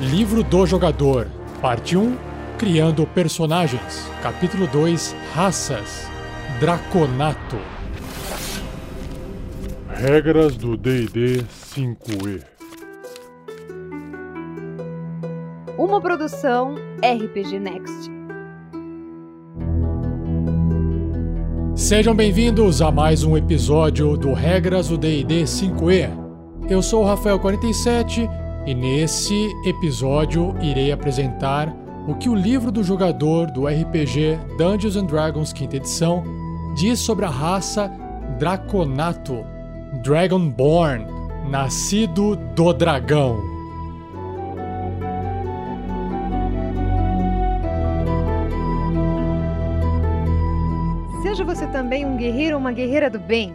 Livro do Jogador, Parte 1 Criando Personagens, Capítulo 2 Raças, Draconato. Regras do DD 5E. Uma produção RPG Next. Sejam bem-vindos a mais um episódio do Regras do D&D 5e. Eu sou o Rafael47 e nesse episódio irei apresentar o que o livro do jogador do RPG Dungeons and Dragons quinta edição diz sobre a raça Draconato, Dragonborn, nascido do dragão. Seja você também um guerreiro ou uma guerreira do bem.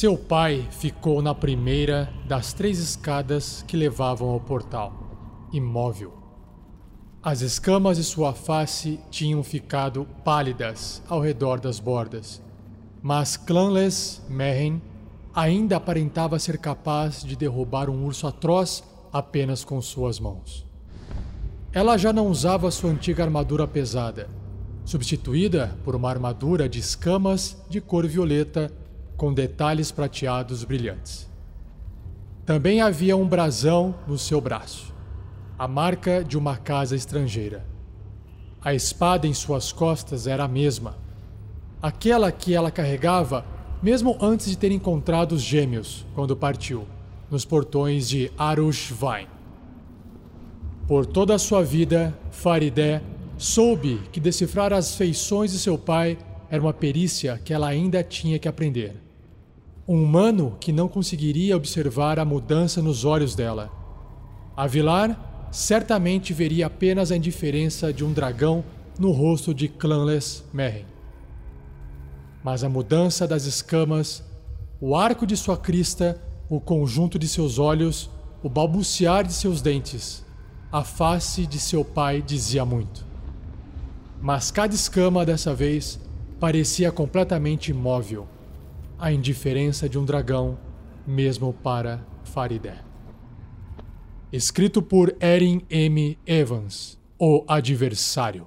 Seu pai ficou na primeira das três escadas que levavam ao portal, imóvel. As escamas de sua face tinham ficado pálidas ao redor das bordas, mas Clanless Mehen ainda aparentava ser capaz de derrubar um urso atroz apenas com suas mãos. Ela já não usava sua antiga armadura pesada, substituída por uma armadura de escamas de cor violeta com detalhes prateados brilhantes. Também havia um brasão no seu braço, a marca de uma casa estrangeira. A espada em suas costas era a mesma, aquela que ela carregava mesmo antes de ter encontrado os gêmeos quando partiu, nos portões de Arushvain. Por toda a sua vida, Farideh soube que decifrar as feições de seu pai era uma perícia que ela ainda tinha que aprender. Um humano que não conseguiria observar a mudança nos olhos dela. A Vilar certamente veria apenas a indiferença de um dragão no rosto de Clanless Merren. Mas a mudança das escamas, o arco de sua crista, o conjunto de seus olhos, o balbuciar de seus dentes, a face de seu pai dizia muito. Mas cada escama dessa vez parecia completamente imóvel a indiferença de um dragão, mesmo para Farideh. Escrito por Erin M. Evans, O Adversário.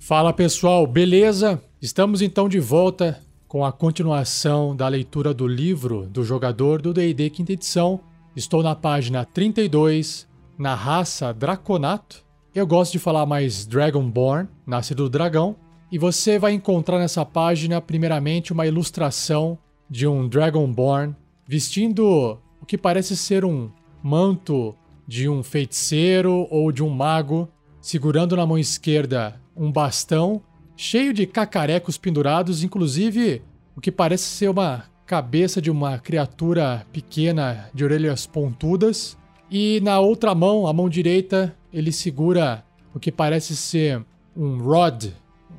Fala pessoal, beleza? Estamos então de volta com a continuação da leitura do livro do jogador do D&D quinta edição. Estou na página 32, na raça Draconato. Eu gosto de falar mais Dragonborn, nascido do dragão. E você vai encontrar nessa página, primeiramente, uma ilustração de um Dragonborn vestindo o que parece ser um manto de um feiticeiro ou de um mago, segurando na mão esquerda um bastão cheio de cacarecos pendurados, inclusive o que parece ser uma cabeça de uma criatura pequena de orelhas pontudas. E na outra mão, a mão direita, ele segura o que parece ser um rod,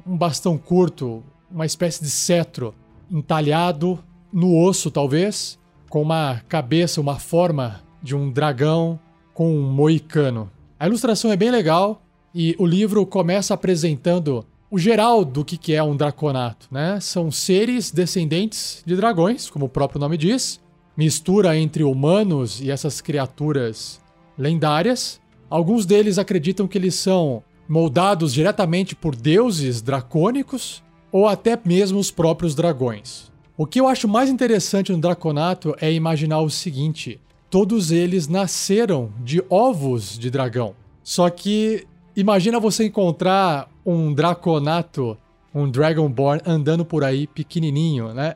um bastão curto, uma espécie de cetro entalhado no osso, talvez, com uma cabeça, uma forma de um dragão com um moicano. A ilustração é bem legal e o livro começa apresentando o geral do que é um draconato, né? São seres descendentes de dragões, como o próprio nome diz, mistura entre humanos e essas criaturas lendárias. Alguns deles acreditam que eles são moldados diretamente por deuses dracônicos ou até mesmo os próprios dragões. O que eu acho mais interessante no draconato é imaginar o seguinte: todos eles nasceram de ovos de dragão. Só que imagina você encontrar um Draconato, um Dragonborn andando por aí pequenininho, né?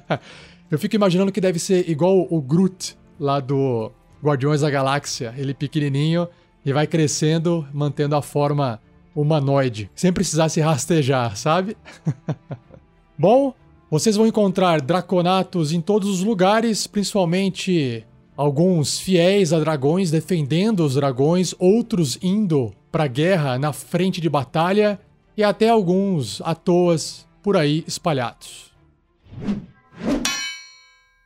Eu fico imaginando que deve ser igual o Groot lá do Guardiões da Galáxia. Ele pequenininho e vai crescendo, mantendo a forma humanoide, sem precisar se rastejar, sabe? Bom, vocês vão encontrar draconatos em todos os lugares, principalmente alguns fiéis a dragões defendendo os dragões, outros indo para guerra na frente de batalha e até alguns à toas por aí espalhados.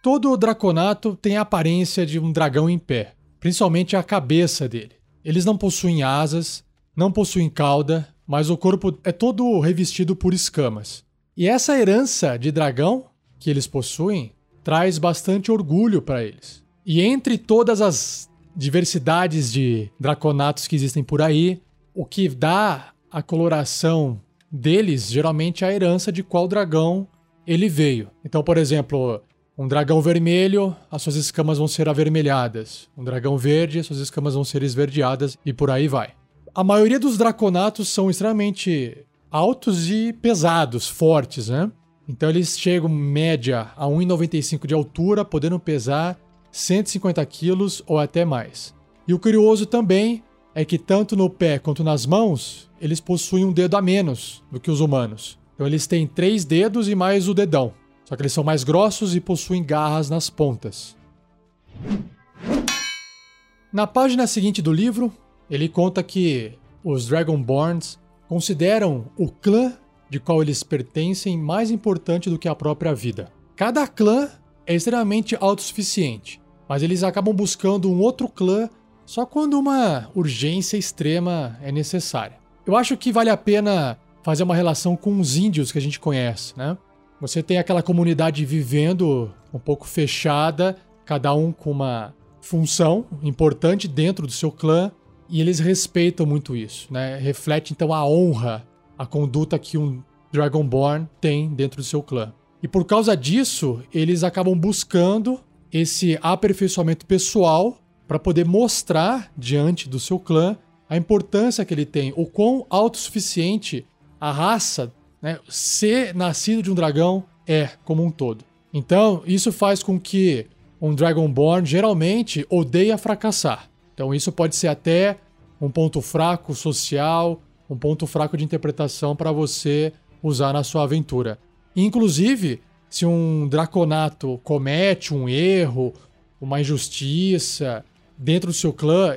Todo draconato tem a aparência de um dragão em pé, principalmente a cabeça dele. Eles não possuem asas, não possuem cauda, mas o corpo é todo revestido por escamas. E essa herança de dragão que eles possuem traz bastante orgulho para eles. E entre todas as diversidades de draconatos que existem por aí, o que dá a coloração deles geralmente é a herança de qual dragão ele veio. Então, por exemplo, um dragão vermelho, as suas escamas vão ser avermelhadas. Um dragão verde, as suas escamas vão ser esverdeadas e por aí vai. A maioria dos draconatos são extremamente altos e pesados, fortes, né? Então eles chegam média a 1,95 de altura, podendo pesar 150 quilos ou até mais. E o curioso também é que tanto no pé quanto nas mãos, eles possuem um dedo a menos do que os humanos. Então eles têm três dedos e mais o dedão. Só que eles são mais grossos e possuem garras nas pontas. Na página seguinte do livro, ele conta que os Dragonborns consideram o clã de qual eles pertencem mais importante do que a própria vida. Cada clã é extremamente autossuficiente, mas eles acabam buscando um outro clã só quando uma urgência extrema é necessária. Eu acho que vale a pena fazer uma relação com os índios que a gente conhece, né? Você tem aquela comunidade vivendo um pouco fechada, cada um com uma função importante dentro do seu clã, e eles respeitam muito isso, né? Reflete então a honra, a conduta que um Dragonborn tem dentro do seu clã. E por causa disso, eles acabam buscando esse aperfeiçoamento pessoal para poder mostrar diante do seu clã a importância que ele tem, o quão autossuficiente a raça, né, ser nascido de um dragão é como um todo. Então, isso faz com que um Dragonborn geralmente odeia fracassar. Então isso pode ser até um ponto fraco social, um ponto fraco de interpretação para você usar na sua aventura. Inclusive, se um draconato comete um erro, uma injustiça dentro do seu clã,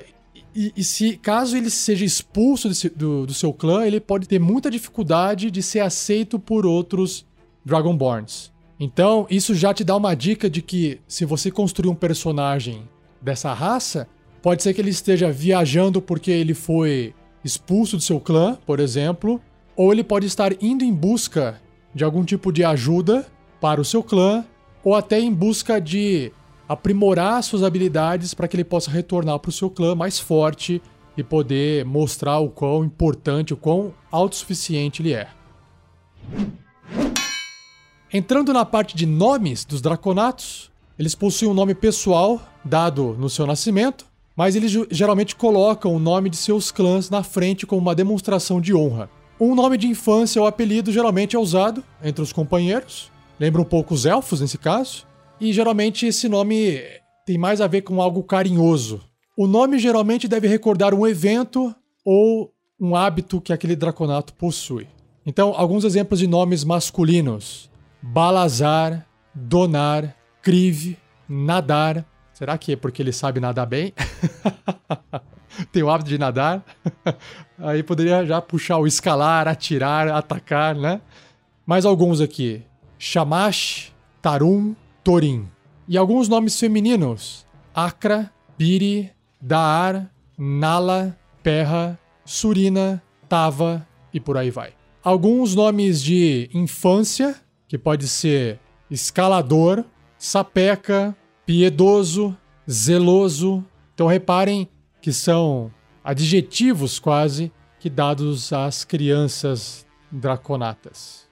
e, e se caso ele seja expulso desse, do, do seu clã, ele pode ter muita dificuldade de ser aceito por outros Dragonborns. Então, isso já te dá uma dica de que se você construir um personagem dessa raça, Pode ser que ele esteja viajando porque ele foi expulso do seu clã, por exemplo, ou ele pode estar indo em busca de algum tipo de ajuda para o seu clã, ou até em busca de aprimorar suas habilidades para que ele possa retornar para o seu clã mais forte e poder mostrar o quão importante, o quão autossuficiente ele é. Entrando na parte de nomes dos draconatos, eles possuem um nome pessoal dado no seu nascimento, mas eles geralmente colocam o nome de seus clãs na frente como uma demonstração de honra. Um nome de infância ou apelido geralmente é usado entre os companheiros, lembra um pouco os elfos nesse caso, e geralmente esse nome tem mais a ver com algo carinhoso. O nome geralmente deve recordar um evento ou um hábito que aquele draconato possui. Então, alguns exemplos de nomes masculinos: Balazar, Donar, Kriv, Nadar, Será que é porque ele sabe nadar bem? Tem o hábito de nadar? Aí poderia já puxar o escalar, atirar, atacar, né? Mais alguns aqui: Shamash, Tarum, Torim. E alguns nomes femininos: Akra, Biri, Daar, Nala, Perra, Surina, Tava e por aí vai. Alguns nomes de infância, que pode ser escalador, sapeca, piedoso, zeloso. Então reparem que são adjetivos quase que dados às crianças draconatas.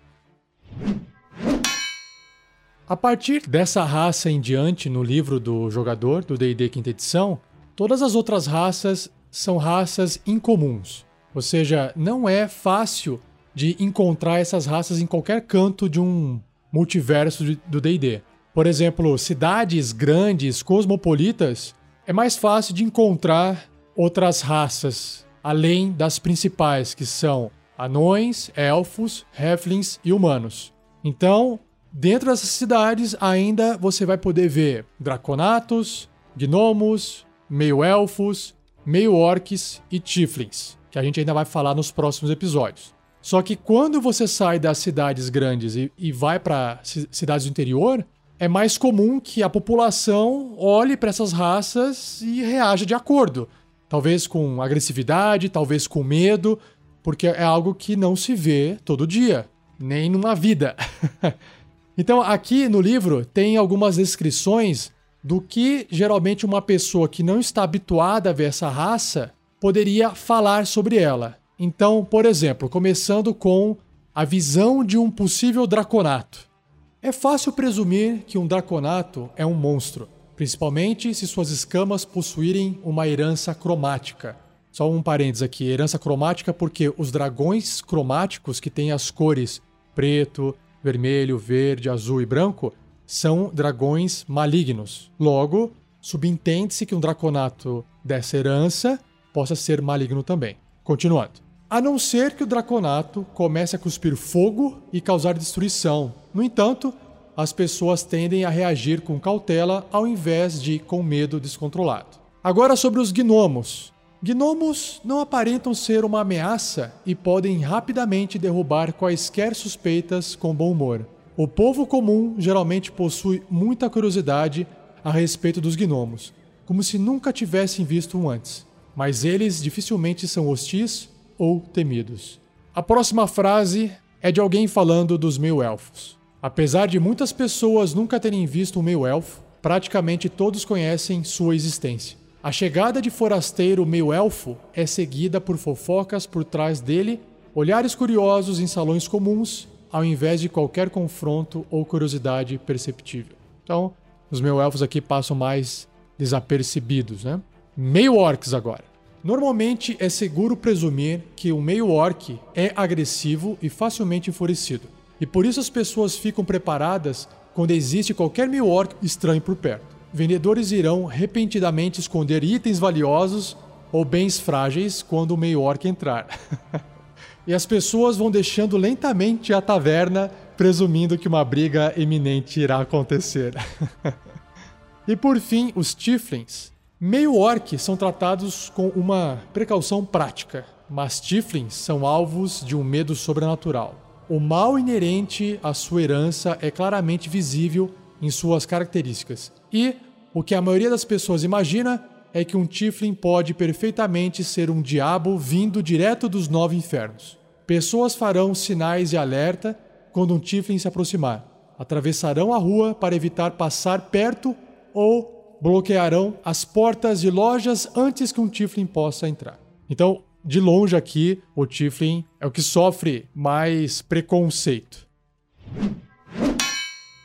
A partir dessa raça em diante no livro do jogador do D&D quinta edição, todas as outras raças são raças incomuns. Ou seja, não é fácil de encontrar essas raças em qualquer canto de um multiverso do D&D. Por exemplo, cidades grandes, cosmopolitas, é mais fácil de encontrar outras raças, além das principais, que são anões, elfos, halflings e humanos. Então, dentro dessas cidades, ainda você vai poder ver draconatos, gnomos, meio-elfos, meio-orcs e tieflings, que a gente ainda vai falar nos próximos episódios. Só que quando você sai das cidades grandes e, e vai para cidades do interior, é mais comum que a população olhe para essas raças e reaja de acordo. Talvez com agressividade, talvez com medo, porque é algo que não se vê todo dia, nem numa vida. então, aqui no livro tem algumas descrições do que geralmente uma pessoa que não está habituada a ver essa raça poderia falar sobre ela. Então, por exemplo, começando com a visão de um possível draconato. É fácil presumir que um draconato é um monstro, principalmente se suas escamas possuírem uma herança cromática. Só um parênteses aqui, herança cromática porque os dragões cromáticos que têm as cores preto, vermelho, verde, azul e branco são dragões malignos. Logo, subentende-se que um draconato dessa herança possa ser maligno também. Continuando. A não ser que o Draconato comece a cuspir fogo e causar destruição. No entanto, as pessoas tendem a reagir com cautela ao invés de com medo descontrolado. Agora sobre os gnomos. Gnomos não aparentam ser uma ameaça e podem rapidamente derrubar quaisquer suspeitas com bom humor. O povo comum geralmente possui muita curiosidade a respeito dos gnomos, como se nunca tivessem visto um antes. Mas eles dificilmente são hostis ou temidos. A próxima frase é de alguém falando dos meio-elfos. Apesar de muitas pessoas nunca terem visto um meio-elfo, praticamente todos conhecem sua existência. A chegada de forasteiro meio-elfo é seguida por fofocas por trás dele, olhares curiosos em salões comuns, ao invés de qualquer confronto ou curiosidade perceptível. Então, os meio-elfos aqui passam mais desapercebidos, né? Meio-orcs agora. Normalmente é seguro presumir que o meio orc é agressivo e facilmente enfurecido. E por isso as pessoas ficam preparadas quando existe qualquer meio orc estranho por perto. Vendedores irão repentinamente esconder itens valiosos ou bens frágeis quando o meio orc entrar. e as pessoas vão deixando lentamente a taverna, presumindo que uma briga iminente irá acontecer. e por fim, os Tieflings Meio orc são tratados com uma precaução prática, mas Tiflins são alvos de um medo sobrenatural. O mal inerente à sua herança é claramente visível em suas características. E o que a maioria das pessoas imagina é que um Tiflin pode perfeitamente ser um diabo vindo direto dos nove infernos. Pessoas farão sinais de alerta quando um Tiflin se aproximar. Atravessarão a rua para evitar passar perto ou bloquearão as portas de lojas antes que um Tiflin possa entrar. Então, de longe aqui, o Tiflin é o que sofre mais preconceito.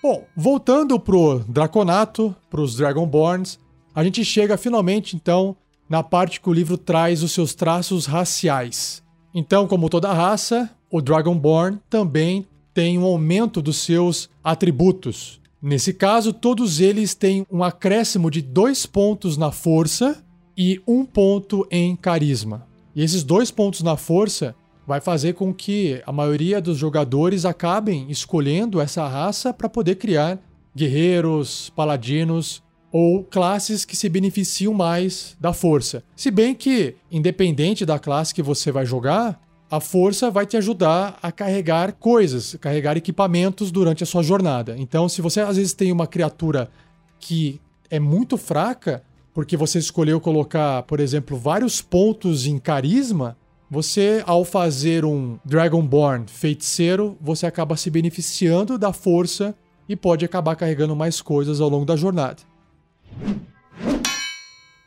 Bom, voltando pro Draconato, pros Dragonborns, a gente chega finalmente então na parte que o livro traz os seus traços raciais. Então, como toda raça, o Dragonborn também tem um aumento dos seus atributos. Nesse caso, todos eles têm um acréscimo de dois pontos na força e um ponto em carisma. E esses dois pontos na força vai fazer com que a maioria dos jogadores acabem escolhendo essa raça para poder criar guerreiros, paladinos ou classes que se beneficiam mais da força. Se bem que, independente da classe que você vai jogar, a força vai te ajudar a carregar coisas, carregar equipamentos durante a sua jornada. Então, se você às vezes tem uma criatura que é muito fraca, porque você escolheu colocar, por exemplo, vários pontos em carisma, você, ao fazer um Dragonborn feiticeiro, você acaba se beneficiando da força e pode acabar carregando mais coisas ao longo da jornada.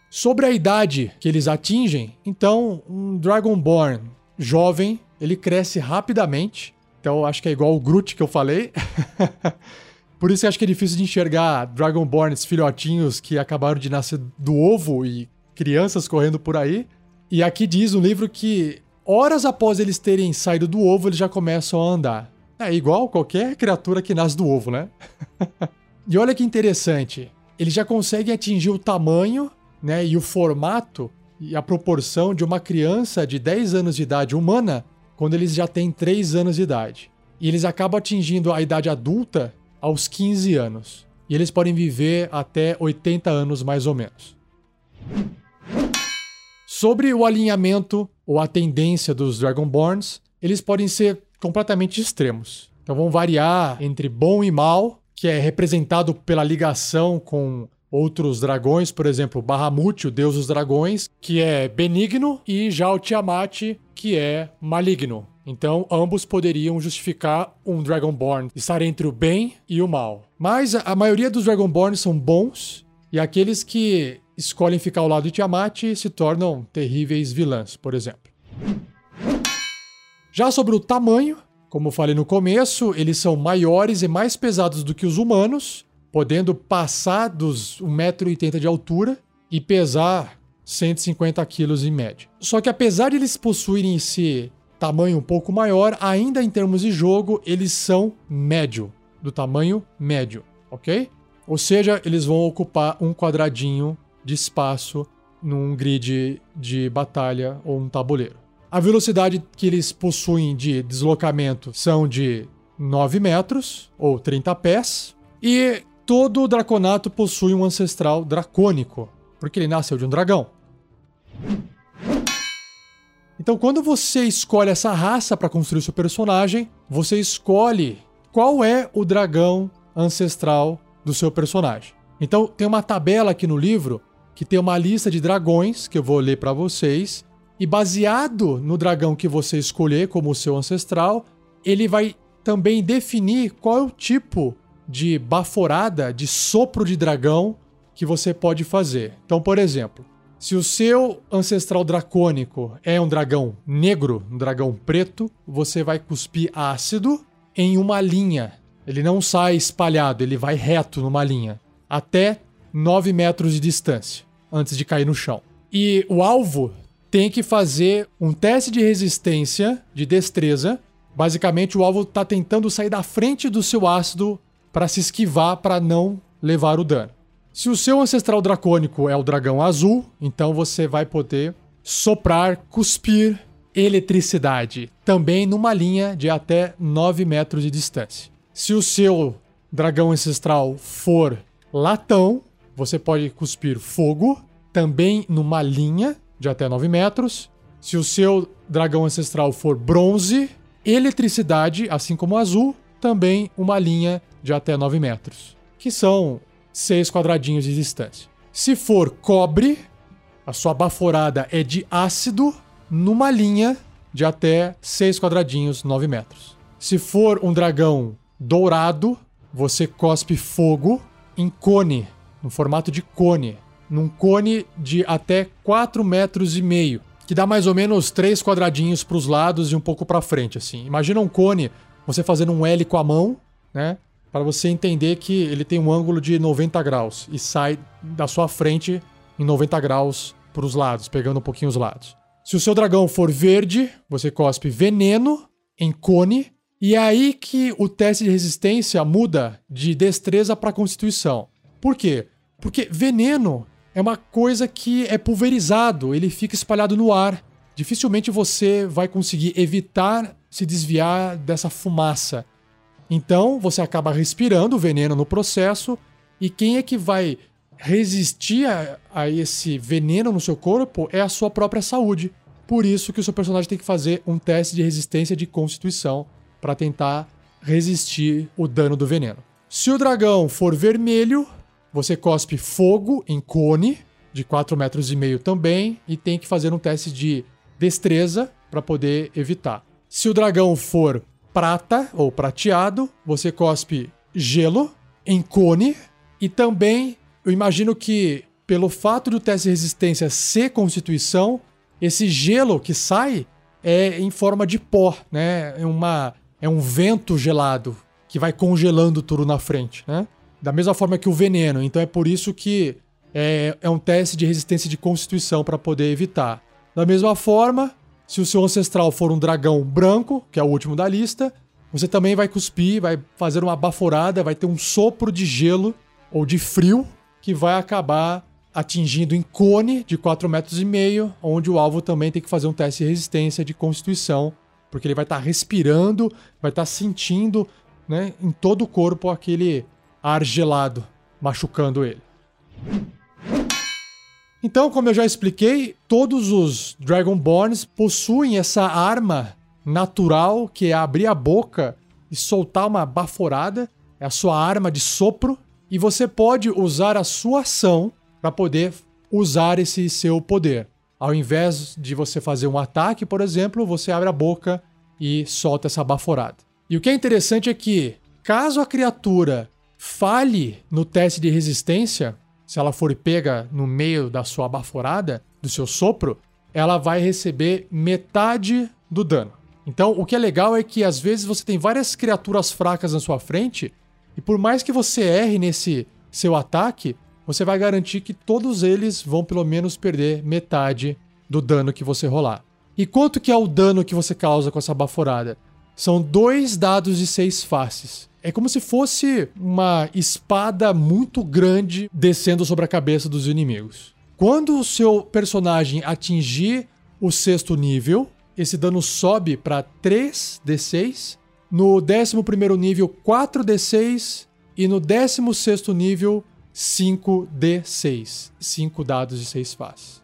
Sobre a idade que eles atingem, então, um Dragonborn jovem, ele cresce rapidamente. Então acho que é igual o Groot que eu falei. Por isso eu acho que é difícil de enxergar Dragonborns filhotinhos que acabaram de nascer do ovo e crianças correndo por aí. E aqui diz no livro que horas após eles terem saído do ovo, eles já começam a andar. É igual qualquer criatura que nasce do ovo, né? E olha que interessante, ele já consegue atingir o tamanho né, e o formato e a proporção de uma criança de 10 anos de idade humana quando eles já têm 3 anos de idade. E eles acabam atingindo a idade adulta aos 15 anos. E eles podem viver até 80 anos mais ou menos. Sobre o alinhamento ou a tendência dos Dragonborns, eles podem ser completamente extremos. Então vão variar entre bom e mal, que é representado pela ligação com outros dragões, por exemplo, Bahamut, o deus dos dragões, que é benigno, e já o Tiamat, que é maligno. Então, ambos poderiam justificar um Dragonborn estar entre o bem e o mal. Mas a maioria dos Dragonborns são bons, e aqueles que escolhem ficar ao lado de Tiamat se tornam terríveis vilãs, por exemplo. Já sobre o tamanho, como falei no começo, eles são maiores e mais pesados do que os humanos, podendo passar dos 1,80m de altura e pesar 150 quilos em média. Só que apesar de eles possuírem esse tamanho um pouco maior, ainda em termos de jogo, eles são médio, do tamanho médio, ok? Ou seja, eles vão ocupar um quadradinho de espaço num grid de batalha ou um tabuleiro. A velocidade que eles possuem de deslocamento são de 9 metros ou 30 pés, e todo draconato possui um ancestral dracônico, porque ele nasceu de um dragão. Então, quando você escolhe essa raça para construir seu personagem, você escolhe qual é o dragão ancestral do seu personagem. Então, tem uma tabela aqui no livro que tem uma lista de dragões que eu vou ler para vocês. E baseado no dragão que você escolher como seu ancestral, ele vai também definir qual é o tipo de baforada, de sopro de dragão que você pode fazer. Então, por exemplo, se o seu ancestral dracônico é um dragão negro, um dragão preto, você vai cuspir ácido em uma linha. Ele não sai espalhado, ele vai reto numa linha, até 9 metros de distância, antes de cair no chão. E o alvo tem que fazer um teste de resistência, de destreza. Basicamente, o alvo está tentando sair da frente do seu ácido para se esquivar, para não levar o dano. Se o seu ancestral dracônico é o dragão azul, então você vai poder soprar, cuspir eletricidade, também numa linha de até 9 metros de distância. Se o seu dragão ancestral for latão, você pode cuspir fogo, também numa linha de até 9 metros. Se o seu dragão ancestral for bronze, eletricidade, assim como azul, também uma linha de até 9 metros, que são seis quadradinhos de distância. Se for cobre, a sua baforada é de ácido numa linha de até seis quadradinhos, 9 metros. Se for um dragão dourado, você cospe fogo em cone, no formato de cone, num cone de até 4 metros e meio, que dá mais ou menos três quadradinhos para os lados e um pouco para frente, assim. Imagina um cone, você fazendo um L com a mão, né? Para você entender que ele tem um ângulo de 90 graus e sai da sua frente em 90 graus para os lados, pegando um pouquinho os lados. Se o seu dragão for verde, você cospe veneno em cone, e é aí que o teste de resistência muda de destreza para constituição. Por quê? Porque veneno é uma coisa que é pulverizado, ele fica espalhado no ar. Dificilmente você vai conseguir evitar se desviar dessa fumaça. Então você acaba respirando o veneno no processo, e quem é que vai resistir a, a, esse veneno no seu corpo é a sua própria saúde. Por isso que o seu personagem tem que fazer um teste de resistência de constituição para tentar resistir o dano do veneno. Se o dragão for vermelho, você cospe fogo em cone de 4 metros e meio também e tem que fazer um teste de destreza para poder evitar. Se o dragão for prata ou prateado, você cospe gelo em cone e também eu imagino que pelo fato do teste de resistência ser constituição, esse gelo que sai é em forma de pó, né? É, uma, é um vento gelado que vai congelando tudo na frente, né? Da mesma forma que o veneno. Então é por isso que é, é um teste de resistência de constituição para poder evitar. Da mesma forma, se o seu ancestral for um dragão branco, que é o último da lista, você também vai cuspir, vai fazer uma baforada, vai ter um sopro de gelo ou de frio, que vai acabar atingindo em cone de 4 metros e meio, onde o alvo também tem que fazer um teste de resistência de constituição, porque ele vai estar tá respirando, vai estar tá sentindo né, em todo o corpo aquele ar gelado machucando ele. Então, como eu já expliquei, todos os Dragonborns possuem essa arma natural que é abrir a boca e soltar uma baforada, é a sua arma de sopro, e você pode usar a sua ação para poder usar esse seu poder. Ao invés de você fazer um ataque, por exemplo, você abre a boca e solta essa baforada. E o que é interessante é que, caso a criatura falhe no teste de resistência, se ela for pega no meio da sua baforada, do seu sopro, ela vai receber metade do dano. Então, o que é legal é que às vezes você tem várias criaturas fracas na sua frente, e por mais que você erre nesse seu ataque, você vai garantir que todos eles vão pelo menos perder metade do dano que você rolar. E quanto que é o dano que você causa com essa baforada? São dois dados de seis faces. É como se fosse uma espada muito grande descendo sobre a cabeça dos inimigos. Quando o seu personagem atingir o sexto nível, esse dano sobe para 3d6. No 11 nível, 4d6. E no 16 nível, 5d6. 5 dados de 6 faces.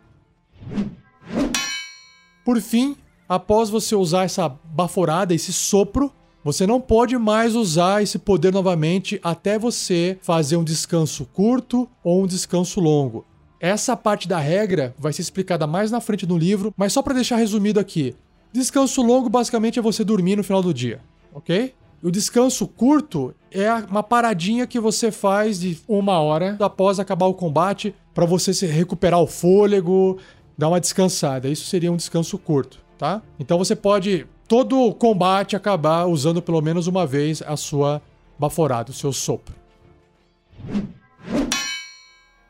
Por fim, após você usar essa baforada, esse sopro, você não pode mais usar esse poder novamente até você fazer um descanso curto ou um descanso longo. Essa parte da regra vai ser explicada mais na frente no livro, mas só para deixar resumido aqui. Descanso longo basicamente é você dormir no final do dia, ok? O descanso curto é uma paradinha que você faz de uma hora após acabar o combate para você se recuperar o fôlego, dar uma descansada. Isso seria um descanso curto, tá? Então você pode todo combate acabar usando pelo menos uma vez a sua baforada, o seu sopro.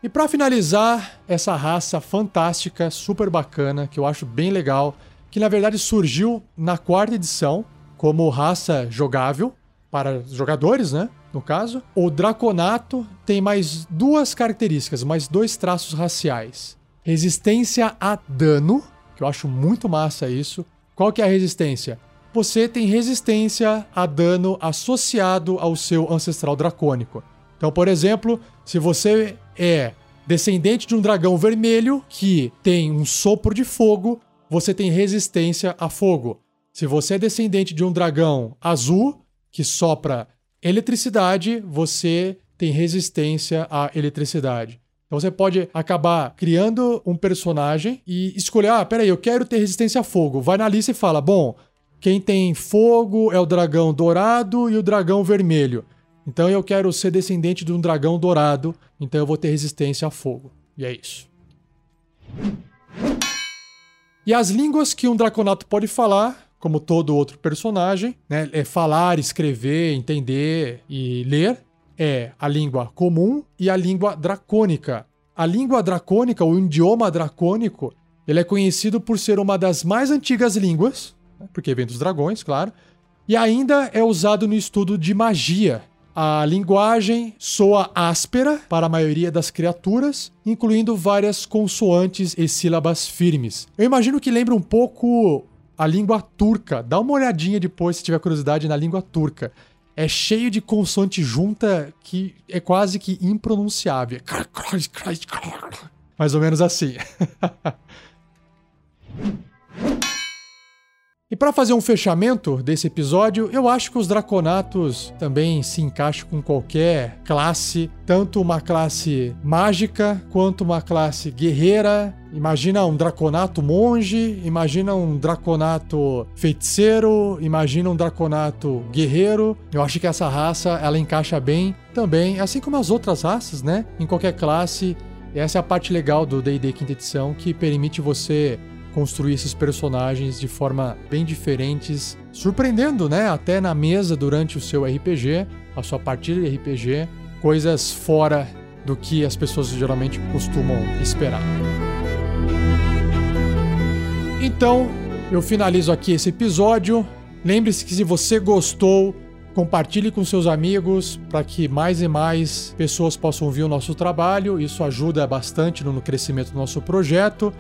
E para finalizar, essa raça fantástica, super bacana, que eu acho bem legal, que na verdade surgiu na quarta edição, como raça jogável para jogadores, né? No caso, o Draconato tem mais duas características, mais dois traços raciais: resistência a dano, que eu acho muito massa isso. Qual que é a resistência? Você tem resistência a dano associado ao seu ancestral dracônico. Então, por exemplo, se você é descendente de um dragão vermelho que tem um sopro de fogo, você tem resistência a fogo. Se você é descendente de um dragão azul que sopra eletricidade, você tem resistência à eletricidade. Então você pode acabar criando um personagem e escolher: ah, peraí, eu quero ter resistência a fogo. Vai na lista e fala: bom, quem tem fogo é o dragão dourado e o dragão vermelho. Então eu quero ser descendente de um dragão dourado, então eu vou ter resistência a fogo. E é isso. E as línguas que um draconato pode falar como todo outro personagem, né? É falar, escrever, entender e ler. É a língua comum e a língua dracônica. A língua dracônica, o idioma dracônico, ele é conhecido por ser uma das mais antigas línguas, né? porque vem dos dragões, claro, e ainda é usado no estudo de magia. A linguagem soa áspera para a maioria das criaturas, incluindo várias consoantes e sílabas firmes. Eu imagino que lembra um pouco a língua turca. Dá uma olhadinha depois se tiver curiosidade na língua turca. É cheio de consoante junta que é quase que impronunciável. Mais ou menos assim. E para fazer um fechamento desse episódio, eu acho que os Draconatos também se encaixam com qualquer classe, tanto uma classe mágica quanto uma classe guerreira. Imagina um Draconato monge, imagina um Draconato feiticeiro, imagina um Draconato guerreiro. Eu acho que essa raça ela encaixa bem também, assim como as outras raças, né? Em qualquer classe. Essa é a parte legal do D&D quinta edição que permite você construir esses personagens de forma bem diferentes, surpreendendo, né? Até na mesa durante o seu RPG, a sua partida de RPG, coisas fora do que as pessoas geralmente costumam esperar. Então, eu finalizo aqui esse episódio. Lembre-se que se você gostou, Compartilhe com seus amigos para que mais e mais pessoas possam ouvir o nosso trabalho. Isso ajuda bastante no crescimento do nosso projeto.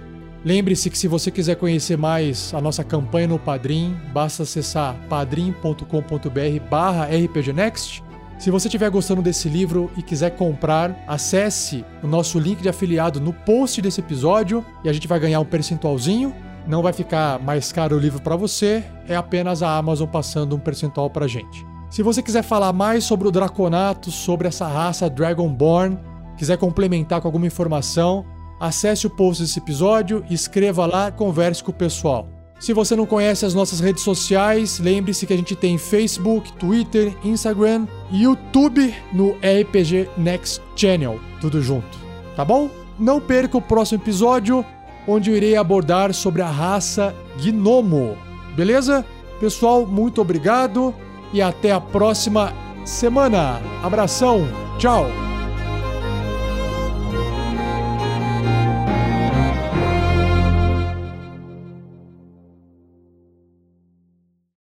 Lembre-se que se você quiser conhecer mais a nossa campanha no Padrim, basta acessar padrim.com.br barra rpgnext. Se você estiver gostando desse livro e quiser comprar, acesse o nosso link de afiliado no post desse episódio e a gente vai ganhar um percentualzinho. Não vai ficar mais caro o livro para você, é apenas a Amazon passando um percentual para gente. Se você quiser falar mais sobre o Draconato, sobre essa raça Dragonborn, quiser complementar com alguma informação, acesse o post desse episódio, escreva lá, converse com o pessoal. Se você não conhece as nossas redes sociais, lembre-se que a gente tem Facebook, Twitter, Instagram e YouTube no RPG Next Channel, tudo junto, tá bom? Não perca o próximo episódio, onde eu irei abordar sobre a raça Gnomo, beleza? Pessoal, muito obrigado e até a próxima semana. Abração, tchau!